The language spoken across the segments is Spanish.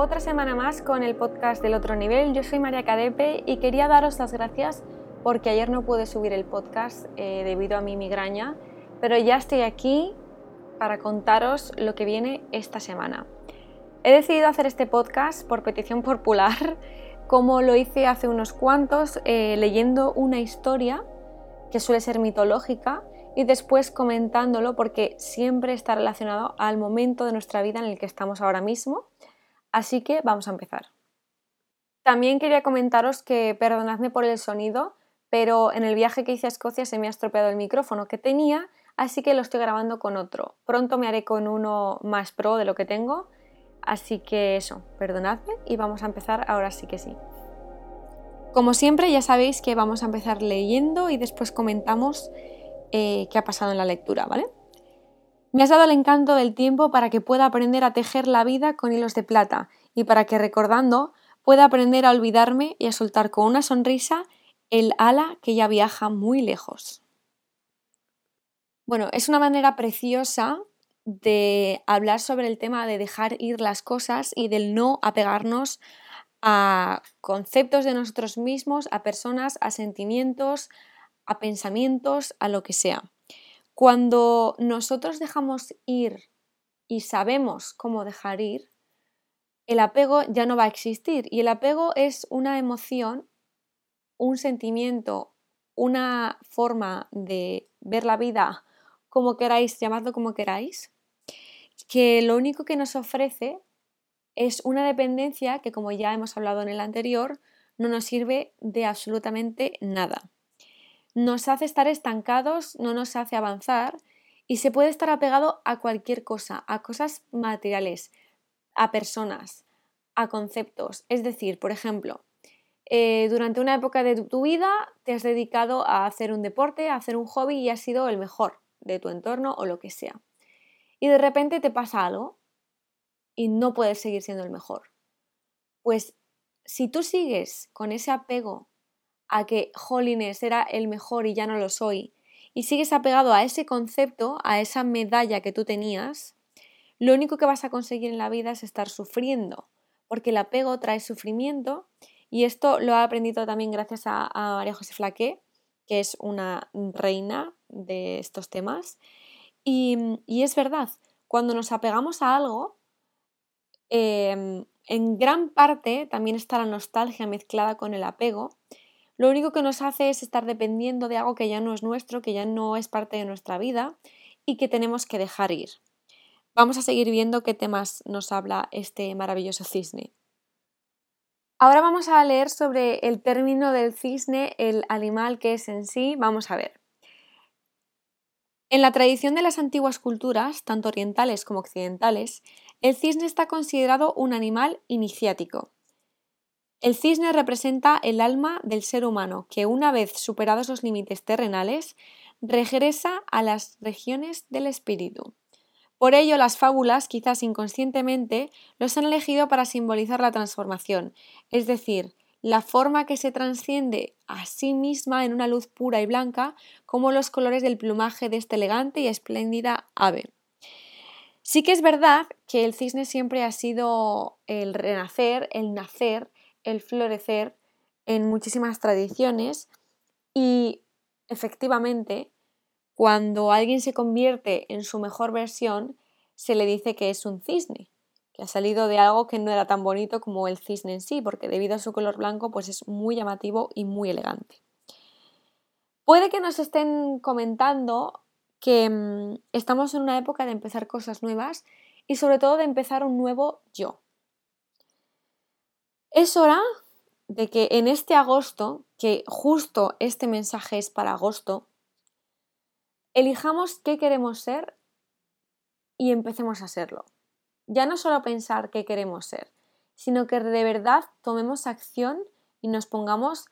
Otra semana más con el podcast del otro nivel. Yo soy María Cadepe y quería daros las gracias porque ayer no pude subir el podcast eh, debido a mi migraña, pero ya estoy aquí para contaros lo que viene esta semana. He decidido hacer este podcast por petición popular, como lo hice hace unos cuantos, eh, leyendo una historia que suele ser mitológica y después comentándolo porque siempre está relacionado al momento de nuestra vida en el que estamos ahora mismo. Así que vamos a empezar. También quería comentaros que perdonadme por el sonido, pero en el viaje que hice a Escocia se me ha estropeado el micrófono que tenía, así que lo estoy grabando con otro. Pronto me haré con uno más pro de lo que tengo, así que eso, perdonadme y vamos a empezar ahora sí que sí. Como siempre ya sabéis que vamos a empezar leyendo y después comentamos eh, qué ha pasado en la lectura, ¿vale? Me has dado el encanto del tiempo para que pueda aprender a tejer la vida con hilos de plata y para que recordando pueda aprender a olvidarme y a soltar con una sonrisa el ala que ya viaja muy lejos. Bueno, es una manera preciosa de hablar sobre el tema de dejar ir las cosas y del no apegarnos a conceptos de nosotros mismos, a personas, a sentimientos, a pensamientos, a lo que sea. Cuando nosotros dejamos ir y sabemos cómo dejar ir, el apego ya no va a existir. Y el apego es una emoción, un sentimiento, una forma de ver la vida como queráis, llamadlo como queráis, que lo único que nos ofrece es una dependencia que, como ya hemos hablado en el anterior, no nos sirve de absolutamente nada nos hace estar estancados, no nos hace avanzar y se puede estar apegado a cualquier cosa, a cosas materiales, a personas, a conceptos. Es decir, por ejemplo, eh, durante una época de tu vida te has dedicado a hacer un deporte, a hacer un hobby y has sido el mejor de tu entorno o lo que sea. Y de repente te pasa algo y no puedes seguir siendo el mejor. Pues si tú sigues con ese apego a que, jolines, era el mejor y ya no lo soy, y sigues apegado a ese concepto, a esa medalla que tú tenías, lo único que vas a conseguir en la vida es estar sufriendo, porque el apego trae sufrimiento, y esto lo he aprendido también gracias a, María José Flaqué, que es una reina de estos temas, y, es verdad, cuando nos apegamos a algo, em, en gran parte también está la nostalgia mezclada con el apego, lo único que nos hace es estar dependiendo de algo que ya no es nuestro, que ya no es parte de nuestra vida y que tenemos que dejar ir. Vamos a seguir viendo qué temas nos habla este maravilloso cisne. Ahora vamos a leer sobre el término del cisne, el animal que es en sí. Vamos a ver. En la tradición de las antiguas culturas, tanto orientales como occidentales, el cisne está considerado un animal iniciático. El cisne representa el alma del ser humano que una vez superados los límites terrenales regresa a las regiones del espíritu. Por ello, las fábulas, quizás inconscientemente, los han elegido para simbolizar la transformación, es decir, la forma que se transciende a sí misma en una luz pura y blanca, como los colores del plumaje de esta elegante y espléndida ave. Sí que es verdad que el cisne siempre ha sido el renacer, el nacer, el florecer en muchísimas tradiciones y efectivamente cuando alguien se convierte en su mejor versión se le dice que es un cisne, que ha salido de algo que no era tan bonito como el cisne en sí, porque debido a su color blanco pues es muy llamativo y muy elegante. Puede que nos estén comentando que mm, estamos en una época de empezar cosas nuevas y sobre todo de empezar un nuevo yo. Es hora de que en este agosto, que justo este mensaje es para agosto, elijamos qué queremos ser y empecemos a serlo. Ya no solo pensar qué queremos ser, sino que de verdad tomemos acción y nos pongamos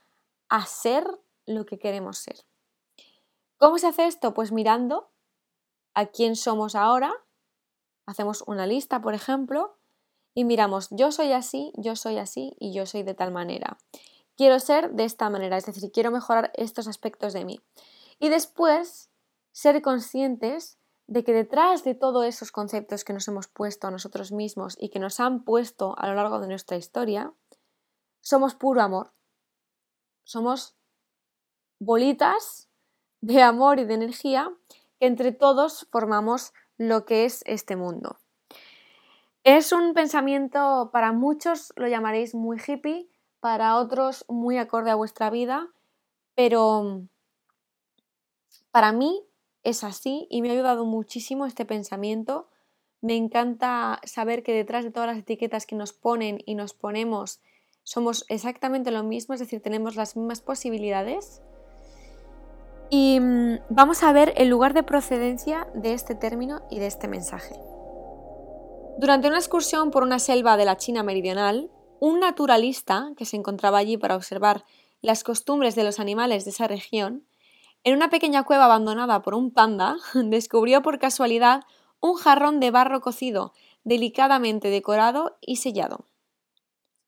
a ser lo que queremos ser. ¿Cómo se hace esto? Pues mirando a quién somos ahora, hacemos una lista, por ejemplo, y miramos, yo soy así, yo soy así y yo soy de tal manera. Quiero ser de esta manera, es decir, quiero mejorar estos aspectos de mí. Y después ser conscientes de que detrás de todos esos conceptos que nos hemos puesto a nosotros mismos y que nos han puesto a lo largo de nuestra historia, somos puro amor. Somos bolitas de amor y de energía que entre todos formamos lo que es este mundo. Es un pensamiento, para muchos lo llamaréis muy hippie, para otros muy acorde a vuestra vida, pero para mí es así y me ha ayudado muchísimo este pensamiento. Me encanta saber que detrás de todas las etiquetas que nos ponen y nos ponemos somos exactamente lo mismo, es decir, tenemos las mismas posibilidades. Y mm, vamos a ver el lugar de procedencia de este término y de este mensaje. Durante una excursión por una selva de la China meridional, un naturalista que se encontraba allí para observar las costumbres de los animales de esa región, en una pequeña cueva abandonada por un panda, descubrió por casualidad un jarrón de barro cocido, delicadamente decorado y sellado.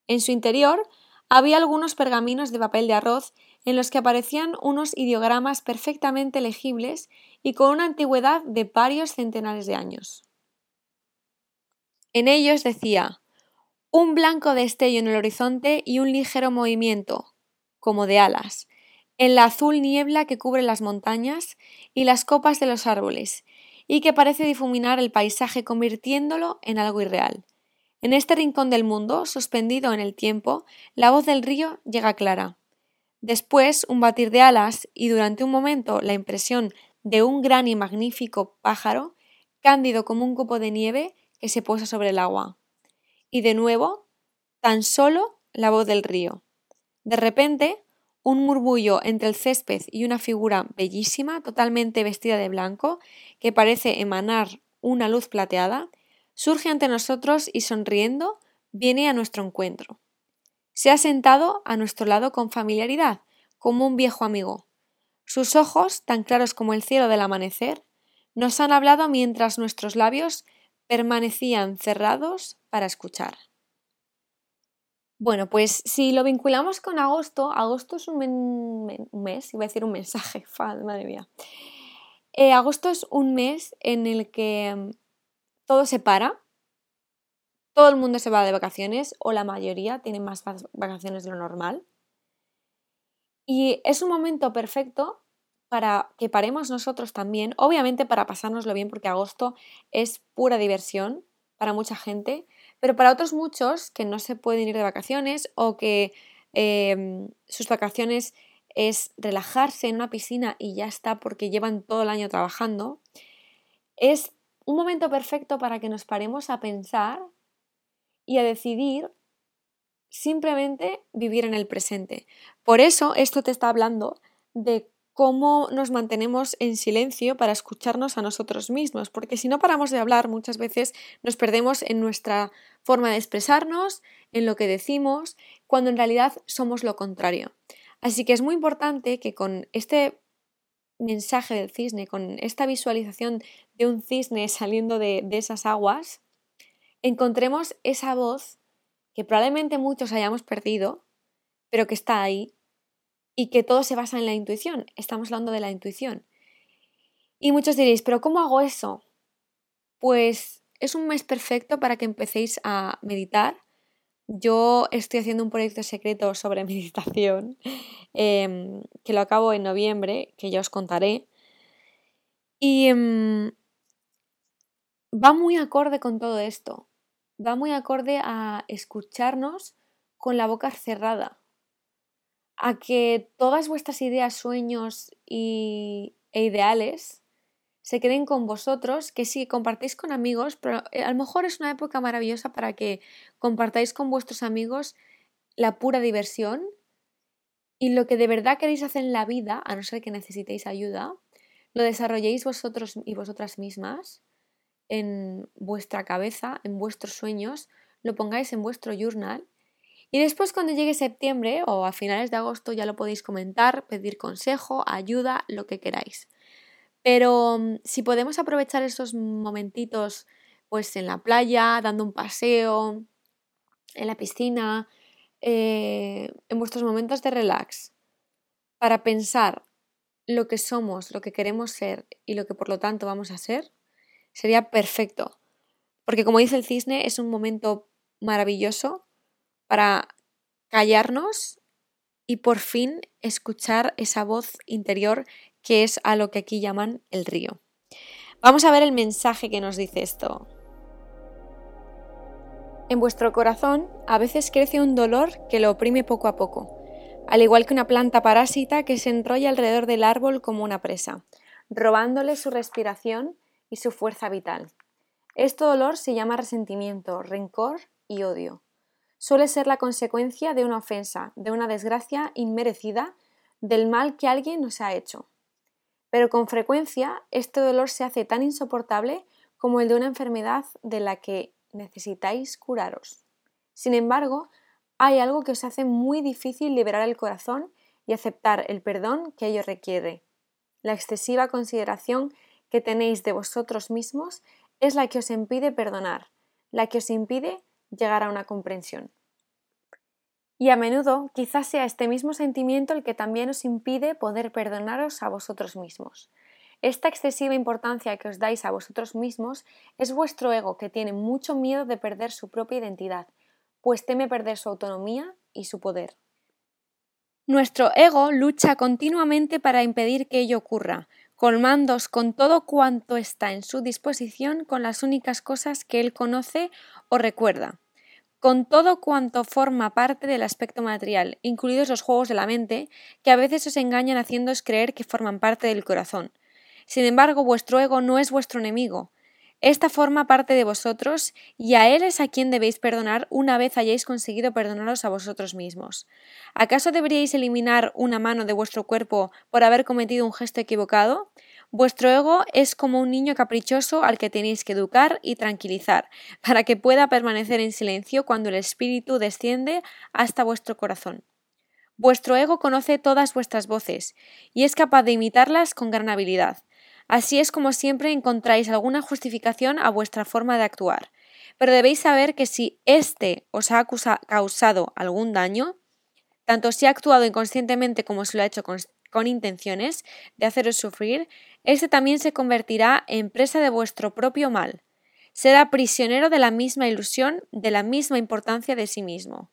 En su interior había algunos pergaminos de papel de arroz en los que aparecían unos ideogramas perfectamente legibles y con una antigüedad de varios centenares de años. En ellos decía un blanco destello en el horizonte y un ligero movimiento, como de alas, en la azul niebla que cubre las montañas y las copas de los árboles, y que parece difuminar el paisaje convirtiéndolo en algo irreal. En este rincón del mundo, suspendido en el tiempo, la voz del río llega clara. Después, un batir de alas y durante un momento la impresión de un gran y magnífico pájaro, cándido como un copo de nieve, que se posa sobre el agua. Y de nuevo, tan solo la voz del río. De repente, un murmullo entre el césped y una figura bellísima, totalmente vestida de blanco, que parece emanar una luz plateada, surge ante nosotros y sonriendo viene a nuestro encuentro. Se ha sentado a nuestro lado con familiaridad, como un viejo amigo. Sus ojos, tan claros como el cielo del amanecer, nos han hablado mientras nuestros labios permanecían cerrados para escuchar. Bueno, pues si lo vinculamos con agosto, agosto es un, mes, iba a decir un mensaje, madre mía. Eh, agosto es un mes en el que mm, todo se para, todo el mundo se va de vacaciones, o la mayoría tiene más vacaciones de lo normal. Y es un momento perfecto para que paremos nosotros también, obviamente para pasárnoslo bien, porque agosto es pura diversión para mucha gente, pero para otros muchos que no se pueden ir de vacaciones o que em, sus vacaciones es relajarse en una piscina y ya está porque llevan todo el año trabajando, es un momento perfecto para que nos paremos a pensar y a decidir simplemente vivir en el presente. Por eso esto te está hablando de cómo nos mantenemos en silencio para escucharnos a nosotros mismos, porque si no paramos de hablar muchas veces nos perdemos en nuestra forma de expresarnos, en lo que decimos, cuando en realidad somos lo contrario. Así que es muy importante que con este mensaje del cisne, con esta visualización de un cisne saliendo de, de esas aguas, encontremos esa voz que probablemente muchos hayamos perdido, pero que está ahí y que todo se basa en la intuición. Estamos hablando de la intuición. Y muchos diréis, pero ¿cómo hago eso? Pues es un mes perfecto para que empecéis a meditar. Yo estoy haciendo un proyecto secreto sobre meditación, em, que lo acabo en noviembre, que ya os contaré. Y em, va muy acorde con todo esto. Va muy acorde a escucharnos con la boca cerrada a que todas vuestras ideas, sueños y, e ideales se queden con vosotros, que sí, compartáis con amigos, pero eh, a lo mejor es una época maravillosa para que compartáis con vuestros amigos la pura diversión y lo que de verdad queréis hacer en la vida, a no ser que necesitéis ayuda, lo desarrolléis vosotros y vosotras mismas en vuestra cabeza, en vuestros sueños, lo pongáis en vuestro journal y después cuando llegue septiembre o a finales de agosto ya lo podéis comentar, pedir consejo, ayuda, lo que queráis. Pero mm, si podemos aprovechar esos momentitos pues en la playa, dando un paseo, en la piscina, eh, en vuestros momentos de relax, para pensar lo que somos, lo que queremos ser y lo que por lo tanto vamos a ser, Sería perfecto. Porque como dice el cisne, es un momento maravilloso para callarnos y por fin escuchar esa voz interior que es a lo que aquí llaman el río. Vamos a ver el mensaje que nos dice esto. En vuestro corazón a veces crece un dolor que lo oprime poco a poco, al igual que una planta parásita que se enrolla alrededor del árbol como una presa, robándole su respiración y su fuerza vital. Este dolor se llama resentimiento, rencor y odio. Suele ser la consecuencia de una ofensa, de una desgracia inmerecida, del mal que alguien nos ha hecho. Pero con frecuencia este dolor se hace tan insoportable como el de una enfermedad de la que necesitáis curaros. Sin embargo, hay algo que os hace muy difícil liberar el corazón y aceptar el perdón que ello requiere. La excesiva consideración que tenéis de vosotros mismos es la que os impide perdonar, la que os impide llegar a una comprensión. Y a menudo quizás sea este mismo sentimiento el que también os impide poder perdonaros a vosotros mismos. Esta excesiva importancia que os dais a vosotros mismos es vuestro ego que tiene mucho miedo de perder su propia identidad, pues teme perder su autonomía y su poder. Nuestro ego lucha continuamente para impedir que ello ocurra, colmándos con todo cuanto está en su disposición con las únicas cosas que él conoce o recuerda con todo cuanto forma parte del aspecto material, incluidos los juegos de la mente, que a veces os engañan haciéndoos creer que forman parte del corazón. Sin embargo, vuestro ego no es vuestro enemigo. Esta forma parte de vosotros y a él es a quien debéis perdonar una vez hayáis conseguido perdonaros a vosotros mismos. ¿Acaso deberíais eliminar una mano de vuestro cuerpo por haber cometido un gesto equivocado? Vuestro ego es como un niño caprichoso al que tenéis que educar y tranquilizar, para que pueda permanecer en silencio cuando el espíritu desciende hasta vuestro corazón. Vuestro ego conoce todas vuestras voces y es capaz de imitarlas con gran habilidad. Así es como siempre encontráis alguna justificación a vuestra forma de actuar. Pero debéis saber que si éste os ha causado algún daño, tanto si ha actuado inconscientemente como si lo ha hecho con intenciones de haceros sufrir, éste también se convertirá en presa de vuestro propio mal. Será prisionero de la misma ilusión, de la misma importancia de sí mismo.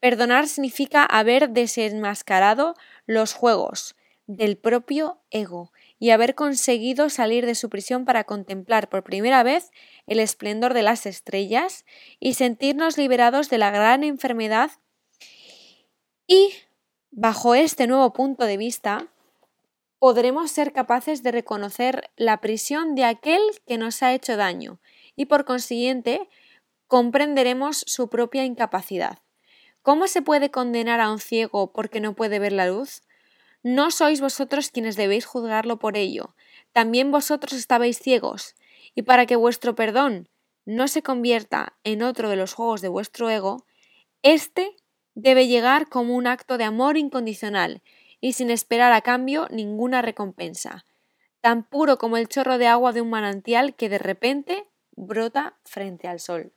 Perdonar significa haber desenmascarado los juegos del propio ego y haber conseguido salir de su prisión para contemplar por primera vez el esplendor de las estrellas y sentirnos liberados de la gran enfermedad y Bajo este nuevo punto de vista, podremos ser capaces de reconocer la prisión de aquel que nos ha hecho daño y por consiguiente comprenderemos su propia incapacidad. ¿Cómo se puede condenar a un ciego porque no puede ver la luz? No sois vosotros quienes debéis juzgarlo por ello, también vosotros estabais ciegos, y para que vuestro perdón no se convierta en otro de los juegos de vuestro ego, éste debe llegar como un acto de amor incondicional y sin esperar a cambio ninguna recompensa, tan puro como el chorro de agua de un manantial que de repente brota frente al sol.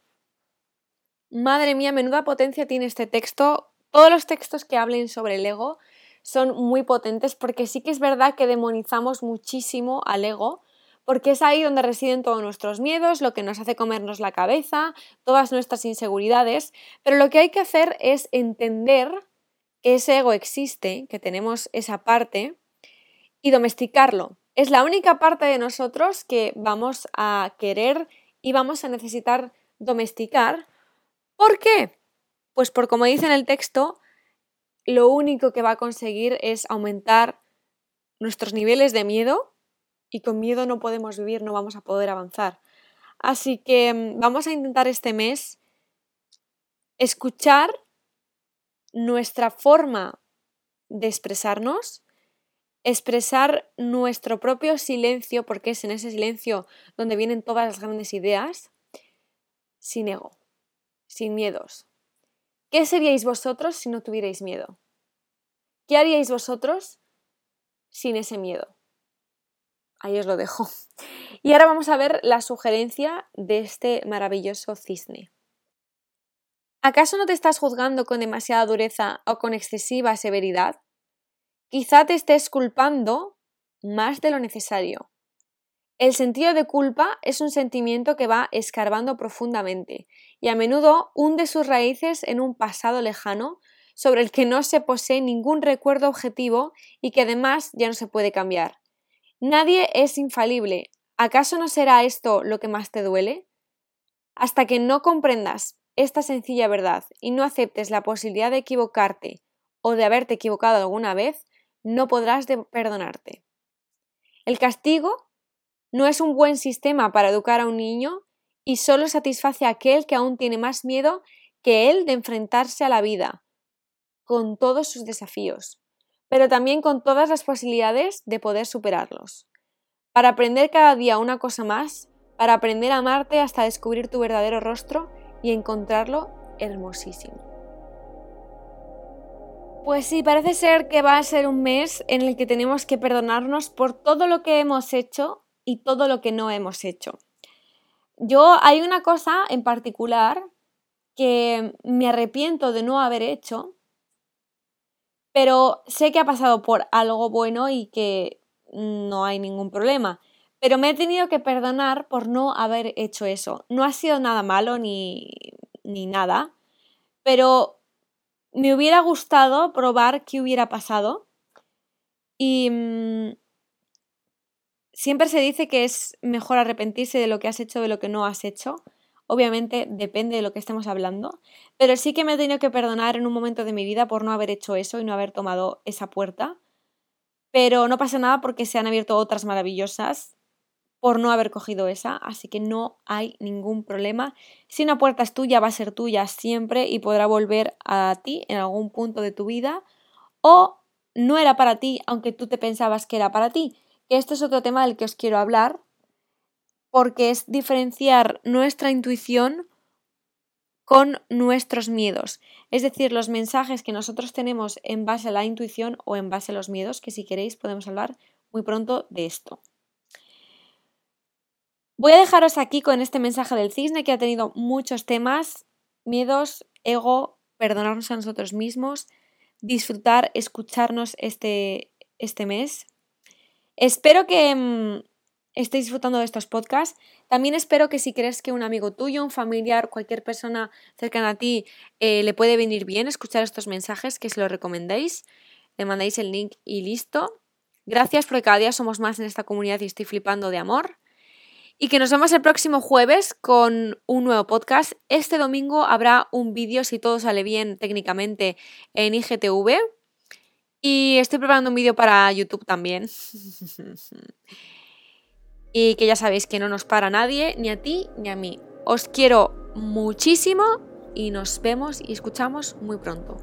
Madre mía, menuda potencia tiene este texto. Todos los textos que hablen sobre el ego son muy potentes porque sí que es verdad que demonizamos muchísimo al ego, porque es ahí donde residen todos nuestros miedos, lo que nos hace comernos la cabeza, todas nuestras inseguridades, pero lo que hay que hacer es entender que ese ego existe, que tenemos esa parte, y domesticarlo. Es la única parte de nosotros que vamos a querer y vamos a necesitar domesticar. ¿Por qué? Pues por como dice en el texto, lo único que va a conseguir es aumentar nuestros niveles de miedo, y con miedo no podemos vivir, no vamos a poder avanzar. Así que mm, vamos a intentar este mes escuchar nuestra forma de expresarnos, expresar nuestro propio silencio, porque es en ese silencio donde vienen todas las grandes ideas, sin ego, sin miedos. ¿Qué seríais vosotros si no tuvierais miedo? ¿Qué haríais vosotros sin ese miedo? Ahí os lo dejo. Y ahora vamos a ver la sugerencia de este maravilloso cisne. ¿Acaso no te estás juzgando con demasiada dureza o con excesiva severidad? Quizá te estés culpando más de lo necesario. El sentido de culpa es un sentimiento que va escarbando profundamente y a menudo hunde sus raíces en un pasado lejano sobre el que no se posee ningún recuerdo objetivo y que además ya no se puede cambiar. Nadie es infalible. ¿Acaso no será esto lo que más te duele? Hasta que no comprendas esta sencilla verdad y no aceptes la posibilidad de equivocarte o de haberte equivocado alguna vez, no podrás perdonarte. El castigo no es un buen sistema para educar a un niño y solo satisface a aquel que aún tiene más miedo que él de enfrentarse a la vida, con todos sus desafíos, pero también con todas las posibilidades de poder superarlos. Para aprender cada día una cosa más, para aprender a amarte hasta descubrir tu verdadero rostro y encontrarlo hermosísimo. Pues sí, parece ser que va a ser un mes en el que tenemos que perdonarnos por todo lo que hemos hecho y todo lo que no hemos hecho. Yo hay una cosa en particular que me arrepiento de no haber hecho, pero sé que ha pasado por algo bueno y que no hay ningún problema. Pero me he tenido que perdonar por no haber hecho eso. No ha sido nada malo ni, ni nada, pero me hubiera gustado probar qué hubiera pasado. Y mm, siempre se dice que es mejor arrepentirse de lo que has hecho de lo que no has hecho. Obviamente depende de lo que estemos hablando, pero sí que me he tenido que perdonar en un momento de mi vida por no haber hecho eso y no haber tomado esa puerta. Pero no pasa nada porque se han abierto otras maravillosas por no haber cogido esa, así que no hay ningún problema. Si una puerta es tuya, va a ser tuya siempre y podrá volver a ti en algún punto de tu vida o no era para ti, aunque tú te pensabas que era para ti que esto es otro tema del que os quiero hablar, porque es diferenciar nuestra intuición con nuestros miedos. Es decir, los mensajes que nosotros tenemos en base a la intuición o en base a los miedos, que si queréis podemos hablar muy pronto de esto. Voy a dejaros aquí con este mensaje del cisne que ha tenido muchos temas, miedos, ego, perdonarnos a nosotros mismos, disfrutar, escucharnos este, este mes, Espero que mm, estéis disfrutando de estos podcasts. También espero que si crees que un amigo tuyo, un familiar, cualquier persona cercana a ti eh, le puede venir bien escuchar estos mensajes, que se lo recomendéis, le mandáis el link y listo. Gracias porque cada día somos más en esta comunidad y estoy flipando de amor. Y que nos vemos el próximo jueves con un nuevo podcast. Este domingo habrá un vídeo, si todo sale bien técnicamente, en IGTV y estoy preparando un vídeo para YouTube también. y que ya sabéis que no nos para nadie, ni a ti ni a mí. Os quiero muchísimo y nos vemos y escuchamos muy pronto.